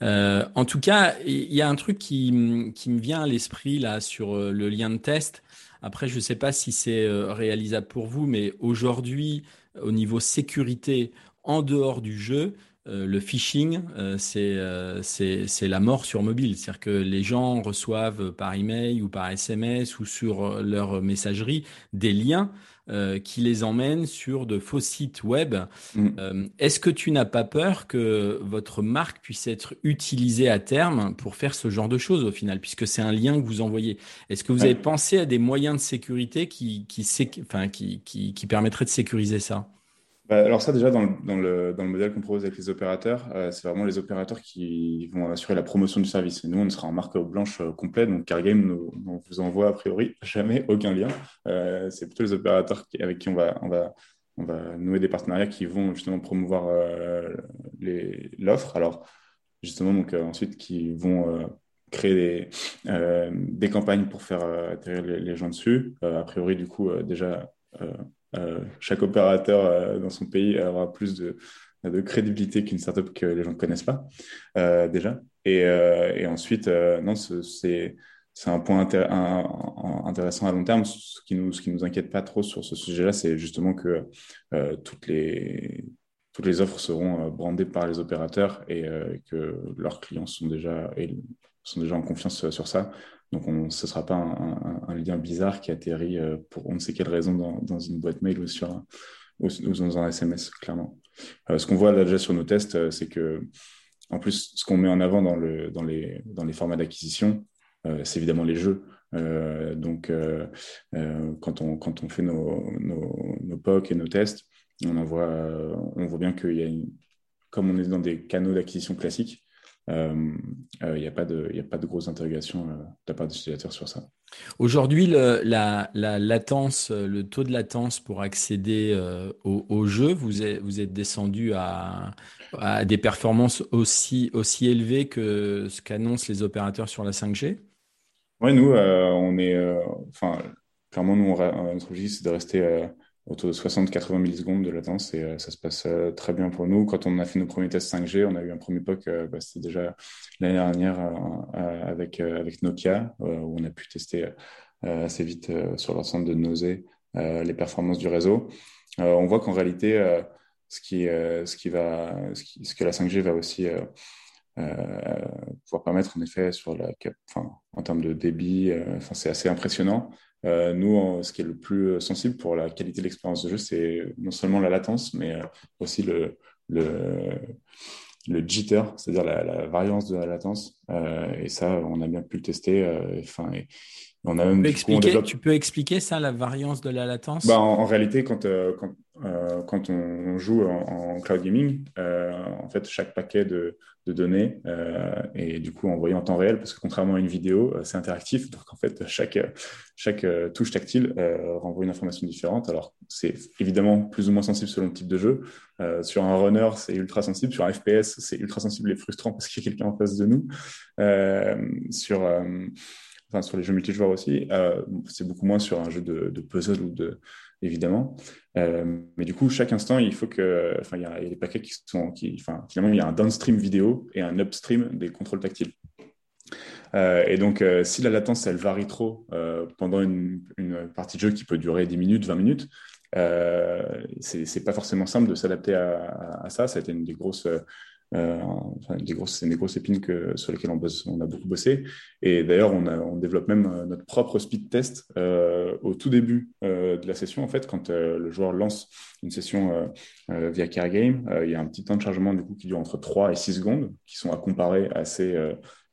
en tout cas, il y a un truc qui, qui me vient à l'esprit là sur le lien de test. Après, je ne sais pas si c'est euh, réalisable pour vous, mais aujourd'hui, au niveau sécurité, en dehors du jeu, euh, le phishing, euh, c'est la mort sur mobile. C'est-à-dire que les gens reçoivent par email ou par SMS ou sur leur messagerie des liens euh, qui les emmènent sur de faux sites web. Mm. Euh, est-ce que tu n'as pas peur que votre marque puisse être utilisée à terme pour faire ce genre de choses au final, puisque c'est un lien que vous envoyez? Est-ce que vous avez pensé à des moyens de sécurité qui, qui, enfin, qui, qui, qui permettraient de sécuriser ça? Bah, alors ça déjà dans le, modèle qu'on propose avec les opérateurs, euh, c'est vraiment les opérateurs qui vont assurer la promotion du service. Et nous, on sera en marque blanche euh, complète, donc CarGame ne vous envoie a priori jamais aucun lien. Euh, c'est plutôt les opérateurs avec qui on va, nouer des partenariats qui vont justement promouvoir l'offre. Alors justement, donc ensuite qui vont créer des, campagnes pour faire atterrir les, gens dessus. a priori, du coup, déjà chaque opérateur euh, dans son pays aura plus de, crédibilité qu'une startup que les gens ne connaissent pas euh, déjà. Et, ensuite, non, c'est un point intéressant à long terme. Ce qui nous, ce qui nous inquiète pas trop sur ce sujet-là, c'est justement que toutes les toutes les offres seront brandées par les opérateurs et que leurs clients sont déjà sont déjà en confiance sur ça. Donc, ce ne sera pas un, lien bizarre qui atterrit euh, pour on ne sait quelle raison dans, une boîte mail ou, sur dans un SMS, clairement. Euh, ce qu'on voit là déjà sur nos tests, euh, c'est que, en plus, ce qu'on met en avant dans, le, dans, les, dans les formats d'acquisition, c'est évidemment les jeux. donc, quand, on, quand on fait nos, nos, nos POC et nos tests, on, en voit, on voit bien qu'il y a une, comme on est dans des canaux d'acquisition classiques, il euh, n'y euh, a, pas de, a pas de grosse interrogation euh, de la part des utilisateurs sur ça. Aujourd'hui, la, la, latence, le taux de latence pour accéder au, jeu, vous êtes, vous êtes descendu à, à, des performances aussi, aussi élevées que ce qu'annoncent les opérateurs sur la 5G Oui, nous, on est. Enfin, clairement, nous, notre objectif, c'est de rester autour de 60-80 millisecondes de latence et euh, ça se passe euh, très bien pour nous. Quand on a fait nos premiers tests 5G, on a eu un premier POC, euh, bah, c'était déjà l'année dernière avec, avec Nokia, où on a pu tester assez vite sur l'ensemble de nausées les performances du réseau. on voit qu'en réalité, ce, qui, ce, qui va, ce, que la 5G va aussi pouvoir permettre en effet sur la, en termes de débit, c'est assez impressionnant. Euh, nous, ce qui est le plus euh, sensible pour la qualité de l'expérience de jeu, c'est non seulement la latence, mais euh, aussi le, jitter, c'est-à-dire la, variance de la latence. et ça, on a bien pu le tester. On a même, tu, peux expliquer, tu peux expliquer ça, la variance de la latence? Bah, en, réalité, quand, quand, quand on joue en, cloud gaming, en fait, chaque paquet de, de données euh, et du coup envoyé en temps réel parce que contrairement à une vidéo, euh, c'est interactif. Donc en fait, chaque, chaque euh, touche tactile renvoie une information différente. Alors c'est évidemment plus ou moins sensible selon le type de jeu. sur un runner, c'est ultra sensible. Sur un FPS, c'est ultra sensible et frustrant parce qu'il y a quelqu'un en face de nous. sur sur les jeux multijoueurs aussi, c'est beaucoup moins sur un jeu de, puzzle ou de évidemment. Euh, mais du coup, chaque instant, il faut que, enfin, il y, a, des paquets qui sont, qui, enfin, finalement, il y a un downstream vidéo et un upstream des contrôles tactiles. Euh, et donc, euh, si la latence, elle varie trop pendant une, partie de jeu qui peut durer 10 minutes, 20 minutes, c'est pas forcément simple de s'adapter à, ça. Ça a été une des grosses euh, c'est des grosses épines sur lesquelles on, on a beaucoup bossé. Et d'ailleurs, on, développe même euh, notre propre speed test euh, au tout début de la session. En fait, quand le joueur lance une session via Care Game, il y a un petit temps de chargement du coup qui dure entre 3 et 6 secondes, qui sont à comparer à ces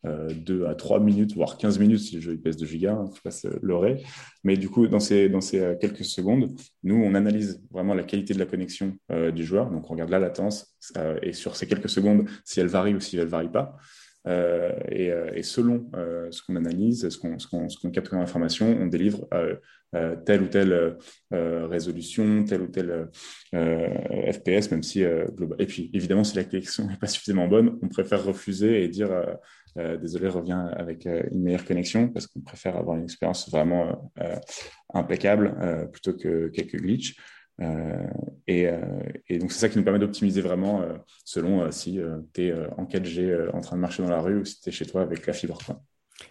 2 à 3 minutes, voire 15 minutes si le jeu pèse 2 gigas, hein, je passe le ré. Mais du coup, dans ces, dans ces quelques secondes, nous, on analyse vraiment la qualité de la connexion du joueur. Donc, on regarde la latence, euh, et sur ces quelques secondes, si elle varie ou si elle ne varie pas. Euh, euh, et, selon ce qu'on analyse, ce qu'on qu capte comme information, on délivre telle ou telle résolution, telle ou telle FPS, même si global. Et puis, évidemment, si la connexion n'est pas suffisamment bonne, on préfère refuser et dire désolé, reviens avec une meilleure connexion parce qu'on préfère avoir une expérience vraiment impeccable plutôt que quelques glitches. Euh, euh, et, donc, c'est ça qui nous permet d'optimiser vraiment euh, selon si tu es en 4G en train de marcher dans la rue ou si tu es chez toi avec la fibre.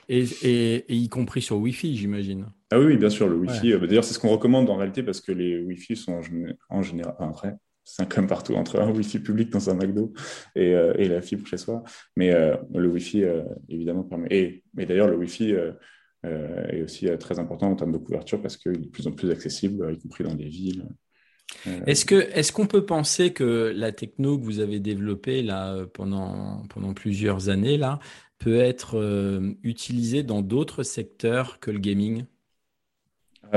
Et, et, y compris sur Wi-Fi, j'imagine. Ah oui, bien sûr, le Wi-Fi. D'ailleurs, c'est ce qu'on recommande en réalité parce que les Wi-Fi sont en, général. après, c'est comme partout entre un Wi-Fi public dans un McDo et, et la fibre chez soi. Mais le Wi-Fi, évidemment, permet. Et, et d'ailleurs, le Wi-Fi est aussi très important en termes de couverture parce qu'il est de plus en plus accessible, y compris dans les villes. Euh, est-ce que est-ce qu'on peut penser que la techno que vous avez développée là pendant pendant plusieurs années là peut être euh, utilisée dans d'autres secteurs que le gaming?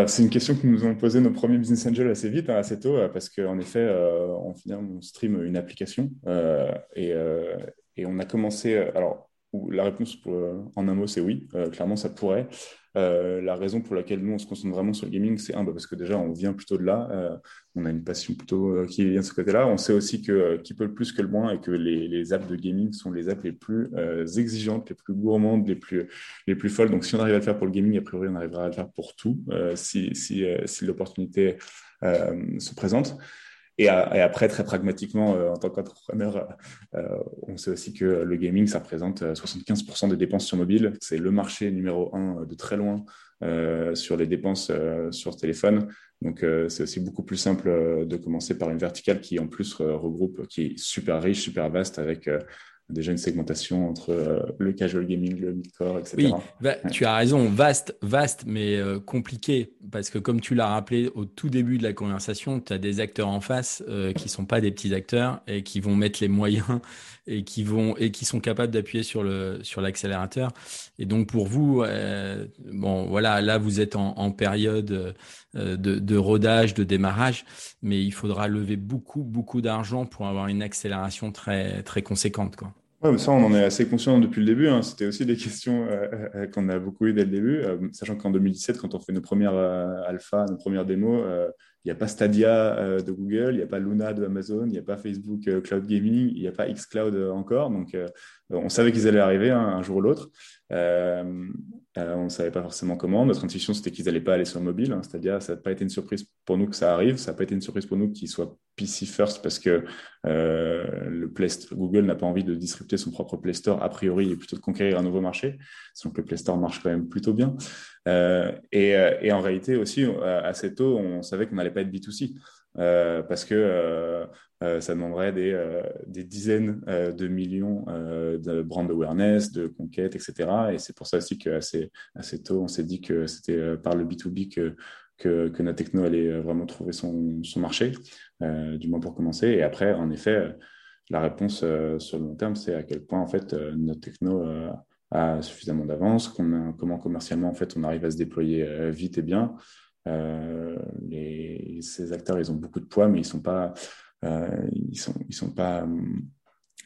C'est une question que nous ont posé nos premiers business angels assez vite, hein, assez tôt, parce qu'en effet, on, on stream une application et, et, on a commencé. Alors, la réponse en un mot, c'est oui. clairement, ça pourrait. Euh, la raison pour laquelle nous, on se concentre vraiment sur le gaming, c'est un, bah, parce que déjà, on vient plutôt de là. Euh, on a une passion plutôt euh, qui vient de ce côté-là. On sait aussi que qui peut le plus que le moins et que les, apps de gaming sont les apps les plus exigeantes, les plus gourmandes, les plus, les plus folles. Donc, si on arrive à le faire pour le gaming, a priori, on arrivera à le faire pour tout si, si l'opportunité se présente. Et, après, très pragmatiquement, en tant qu'entrepreneur, on sait aussi que le gaming, ça représente 75% des dépenses sur mobile. C'est le marché numéro un de très loin sur les dépenses sur téléphone. Donc, c'est aussi beaucoup plus simple de commencer par une verticale qui, en plus, regroupe, qui est super riche, super vaste, avec déjà une segmentation entre euh, le casual gaming, le mid-core, etc. Oui, tu as raison, vaste, vaste, mais euh, compliqué, parce que comme tu l'as rappelé au tout début de la conversation, tu as des acteurs en face euh, qui sont pas des petits acteurs et qui vont mettre les moyens et qui vont et qui sont capables d'appuyer sur le sur l'accélérateur. Et donc pour vous, bon voilà, là vous êtes en, en période de, de rodage, de démarrage, mais il faudra lever beaucoup beaucoup d'argent pour avoir une accélération très très conséquente, quoi. Mais ça, on en est assez conscient depuis le début. Hein. C'était aussi des questions euh, euh, qu'on a beaucoup eues dès le début, euh, sachant qu'en 2017, quand on fait nos premières alpha, nos premières démos, il n'y a pas Stadia de Google, il n'y a pas Luna de Amazon, il n'y a pas Facebook Cloud Gaming, il n'y a pas xCloud encore. Donc, on savait qu'ils allaient arriver hein, un jour ou l'autre. Euh, on ne savait pas forcément comment. Notre intuition, c'était qu'ils n'allaient pas aller sur mobile. Hein. C'est-à-dire, ça n'a pas été une surprise pour nous que ça arrive. Ça n'a pas été une surprise pour nous qu'ils soient PC first parce que euh, le Play Google n'a pas envie de disrupter son propre Play Store a priori et plutôt de conquérir un nouveau marché. Donc, le Play Store marche quand même plutôt bien. Euh, et, en réalité aussi, assez tôt, on savait qu'on n'allait pas être B2C. parce que ça demanderait des, euh, des dizaines euh, de millions de brand awareness, de conquêtes, etc. Et c'est pour ça aussi qu'assez assez tôt, on s'est dit que c'était par le B2B que, que, que, notre techno allait vraiment trouver son, son marché, du moins pour commencer. Et après, en effet, la réponse sur le long terme, c'est à quel point en fait notre techno a suffisamment d'avance, comment commercialement en fait on arrive à se déployer vite et bien. Les, ces acteurs, ils ont beaucoup de poids, mais ils sont pas euh, ils sont, ils sont pas,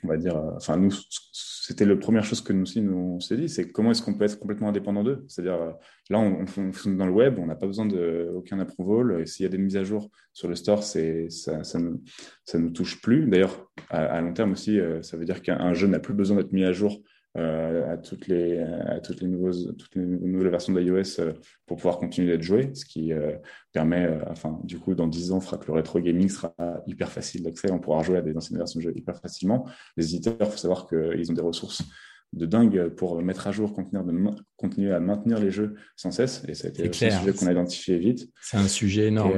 on va dire, euh, enfin nous, c'était la première chose que nous aussi nous on s'est dit, c'est comment est-ce qu'on peut être complètement indépendant d'eux? C'est-à-dire euh, là, on, fonctionne dans le web, on n'a pas besoin d'aucun approval. Et s'il y a des mises à jour sur le store, c'est ça, ça, ne nous touche plus. D'ailleurs, à, long terme aussi, ça veut dire qu'un jeu n'a plus besoin d'être mis à jour euh, à toutes les à toutes les toutes les nouvelles versions d'iOS euh, pour pouvoir continuer d'être joué, ce qui euh, permet, enfin du coup dans 10 ans fera que le rétro gaming sera hyper facile d'accès, on pourra jouer à des anciennes versions de jeux hyper facilement. Les éditeurs, il faut savoir qu'ils ont des ressources de dingue pour mettre à jour, continuer, de continuer à maintenir les jeux sans cesse. Et ça a été un sujet qu'on a identifié vite. C'est un sujet énorme.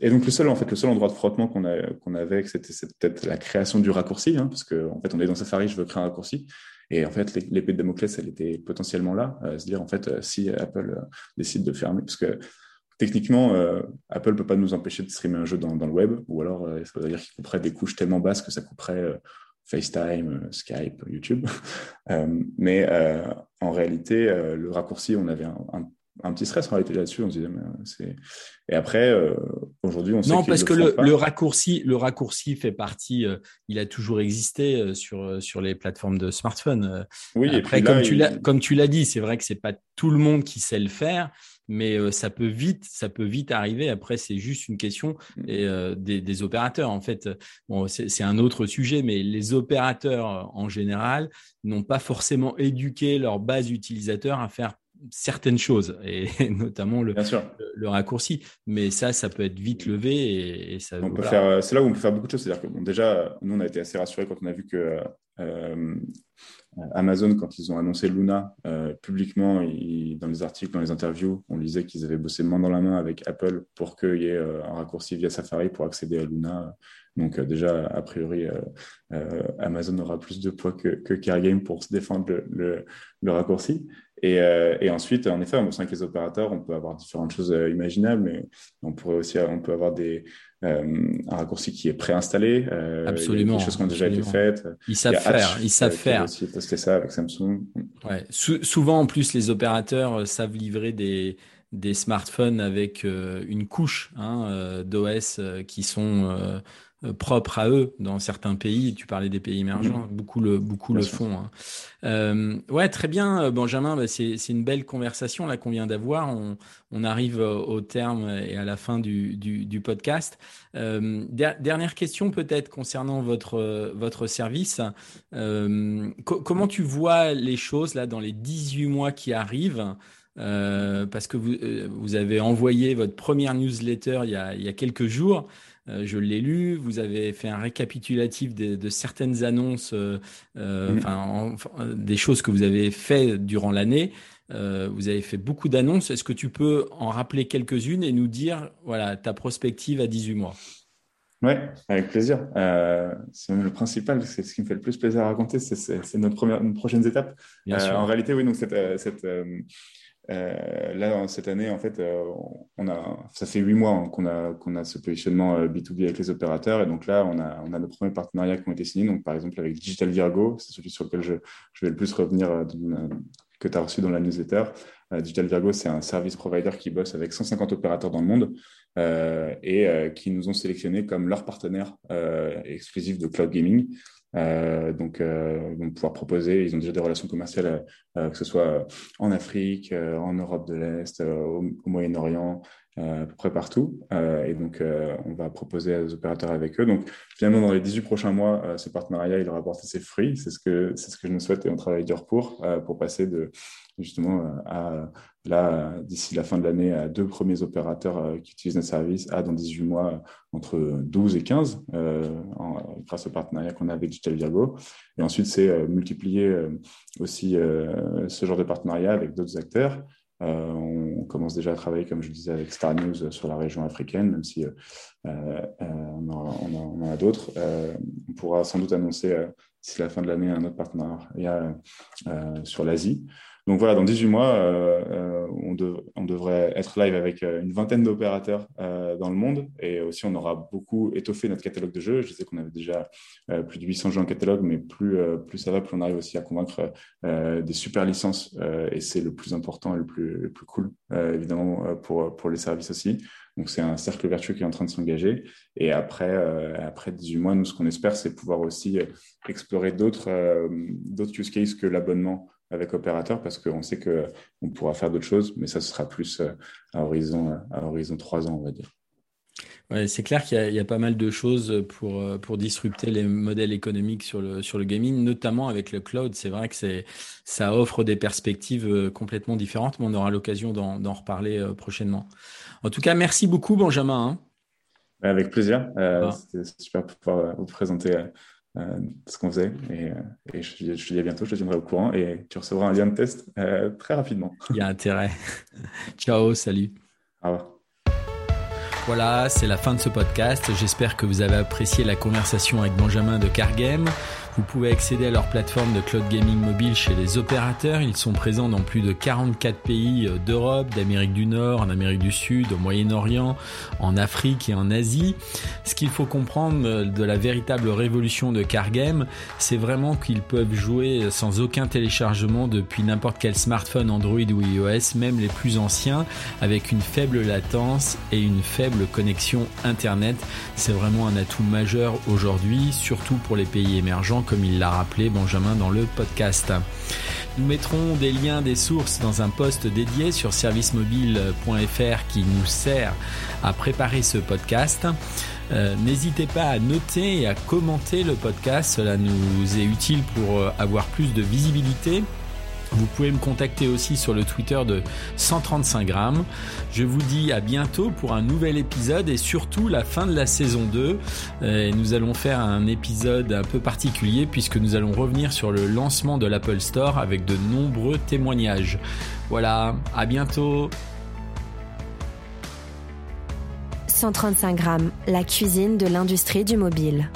Et, donc le seul, en fait, le seul endroit de frottement qu'on qu'on avait, c'était peut-être la création du raccourci, hein, parce qu'en en fait, on est dans Safari, je veux créer un raccourci. Et en fait, l'épée de Damoclès, elle était potentiellement là. Euh, se dire, en fait, euh, si Apple euh, décide de fermer, parce que techniquement, Apple ne peut pas nous empêcher de streamer un jeu dans, le web, ou alors ça veut dire qu'il couperait des couches tellement basses que ça couperait FaceTime, Skype, YouTube. mais en réalité, le raccourci, on avait un un petit stress en réalité là-dessus. On se disait, mais euh, c'est. Et après, euh, aujourd'hui, on sait Non, parce que le, le, raccourci, le raccourci fait partie. Euh, il a toujours existé sur sur les plateformes de smartphone. Oui. Après, comme tu l'as comme tu l'as dit, c'est vrai que c'est pas tout le monde qui sait le faire, mais ça peut vite ça peut vite arriver. Après, c'est juste une question mm. et, des, des, opérateurs. En fait, bon, c'est un autre sujet, mais les opérateurs en général n'ont pas forcément éduqué leur base utilisateur à faire certaines choses, et notamment le, le, raccourci. Mais ça, ça peut être vite levé et, ça. On peut faire. C'est là où on peut faire beaucoup de choses. C'est-à-dire que bon, déjà, nous, on a été assez rassurés quand on a vu que euh, Amazon, quand ils ont annoncé Luna euh, publiquement, dans les articles, dans les interviews, on lisait qu'ils avaient bossé main dans la main avec Apple pour qu'il y ait euh, un raccourci via Safari pour accéder à Luna. Donc déjà, a priori, Amazon aura plus de poids que, que Cargame pour se défendre le, le raccourci. Et, euh, et, ensuite, en effet, on avec les opérateurs, on peut avoir différentes choses euh, imaginables, mais on pourrait aussi, on peut avoir des, euh, un raccourci qui est préinstallé. Absolument. des choses qui ont déjà été faites. Ils savent faire. ils savent faire. aussi testé ça avec Samsung. Ouais. souvent, en plus, les opérateurs savent livrer des des smartphones avec une couche hein, d'OS qui sont euh, propre à eux dans certains pays. Tu parlais des pays émergents, mhm. beaucoup le, beaucoup le font. Hein. Euh, ouais, très bien, euh, Benjamin. Bah, c'est, une belle conversation là qu'on vient d'avoir. On, on, arrive au terme et à la fin du, du, du podcast. dernière question peut-être concernant votre, votre service. comment tu vois les choses là dans les 18 mois qui arrivent? Parce que vous, vous avez envoyé votre première newsletter il y a, il y a quelques jours. Euh, je l'ai lu. Vous avez fait un récapitulatif de, certaines annonces, euh, euh, mm. enfin, des choses que vous avez fait durant l'année. vous avez fait beaucoup d'annonces. Est-ce que tu peux en rappeler quelques-unes et nous dire, voilà, ta prospective à 18 mois? Oui, avec plaisir. c'est le principal, c'est ce qui me fait le plus plaisir à raconter, c'est notre première, nos prochaines étapes. En réalité, oui, donc cette, cette euh, là, cette année, en fait, euh, on a, ça fait huit mois hein, qu'on a, qu'on a ce positionnement B2B euh, avec les opérateurs. Et donc là, on a, on a nos premiers partenariats qui ont été signés. Donc, par exemple, avec Digital Virgo, c'est celui sur lequel je, je vais le plus revenir, que tu as reçu dans la newsletter. Digital Virgo, c'est un service provider qui bosse avec 150 opérateurs dans le monde et qui nous ont sélectionnés comme leur partenaire exclusif de cloud gaming. Euh, donc, euh, vont pouvoir proposer, ils ont déjà des relations commerciales, euh, que ce soit en Afrique, en Europe de l'Est, au, Moyen-Orient, à peu près partout. et donc, on va proposer à des opérateurs avec eux. Donc, finalement, dans les 18 prochains mois, ce partenariat, il aura apporté ses fruits. C'est ce que, c'est ce que je nous souhaite et on travaille dur pour, pour passer de, justement euh, à, là, d'ici la fin de l'année, à deux premiers opérateurs euh, qui utilisent notre service, à dans 18 mois, entre 12 et 15, euh, grâce au partenariat qu'on a avec Digital Virgo. Et ensuite, c'est multiplier aussi ce genre de partenariat avec d'autres acteurs. on commence déjà à travailler, comme je disais, avec Star News sur la région africaine, même si on, en a, d'autres. on pourra sans doute annoncer d'ici la fin de l'année un autre partenariat sur l'Asie. Donc voilà, dans 18 mois, euh, euh, on, devrait être live avec euh, une vingtaine d'opérateurs dans le monde et aussi on aura beaucoup étoffé notre catalogue de jeux. Je sais qu'on avait déjà plus de 800 jeux en catalogue, mais plus, plus ça va, plus on arrive aussi à convaincre des super licences et c'est le plus important et le plus, le plus cool, évidemment, pour, pour les services aussi. Donc c'est un cercle vertueux qui est en train de s'engager. Et après, après 18 mois, nous, ce qu'on espère, c'est pouvoir aussi explorer d'autres use cases que l'abonnement avec opérateur parce qu'on sait qu'on pourra faire d'autres choses, mais ça, ce sera plus euh, à horizon, à horizon 3 ans, on va dire. Ouais, c'est clair qu'il y, a pas mal de choses pour, euh, pour disrupter les modèles économiques sur le, sur le gaming, notamment avec le cloud. C'est vrai que ça offre des perspectives euh, complètement différentes, mais on aura l'occasion d'en, reparler prochainement. En tout cas, merci beaucoup, Benjamin. Hein. Avec plaisir. Ah. C'était super de pouvoir vous présenter euh, ce qu'on faisait. Et, euh, je, te dis à bientôt, je te tiendrai au courant et tu recevras un lien de test euh, très rapidement. Il y a intérêt. Ciao, salut. Au revoir. Voilà, c'est la fin de ce podcast. J'espère que vous avez apprécié la conversation avec Benjamin de Cargame. Vous pouvez accéder à leur plateforme de cloud gaming mobile chez les opérateurs. Ils sont présents dans plus de 44 pays euh, d'Europe, d'Amérique du Nord, en Amérique du Sud, au Moyen-Orient, en Afrique et en Asie. Ce qu'il faut comprendre euh, de la véritable révolution de Cargame, c'est vraiment qu'ils peuvent jouer sans aucun téléchargement depuis n'importe quel smartphone Android ou iOS, même les plus anciens, avec une faible latence et une faible connexion Internet. C'est vraiment un atout majeur aujourd'hui, surtout pour les pays émergents comme il l'a rappelé Benjamin dans le podcast. Nous mettrons des liens des sources dans un post dédié sur servicemobile.fr qui nous sert à préparer ce podcast. Euh, n'hésitez pas à noter et à commenter le podcast, cela nous est utile pour euh, avoir plus de visibilité vous pouvez me contacter aussi sur le Twitter de 135 grammes. Je vous dis à bientôt pour un nouvel épisode et surtout la fin de la saison 2. Euh, nous allons faire un épisode un peu particulier puisque nous allons revenir sur le lancement de l'Apple Store avec de nombreux témoignages. Voilà, à bientôt. 135 grammes, la cuisine de l'industrie du mobile.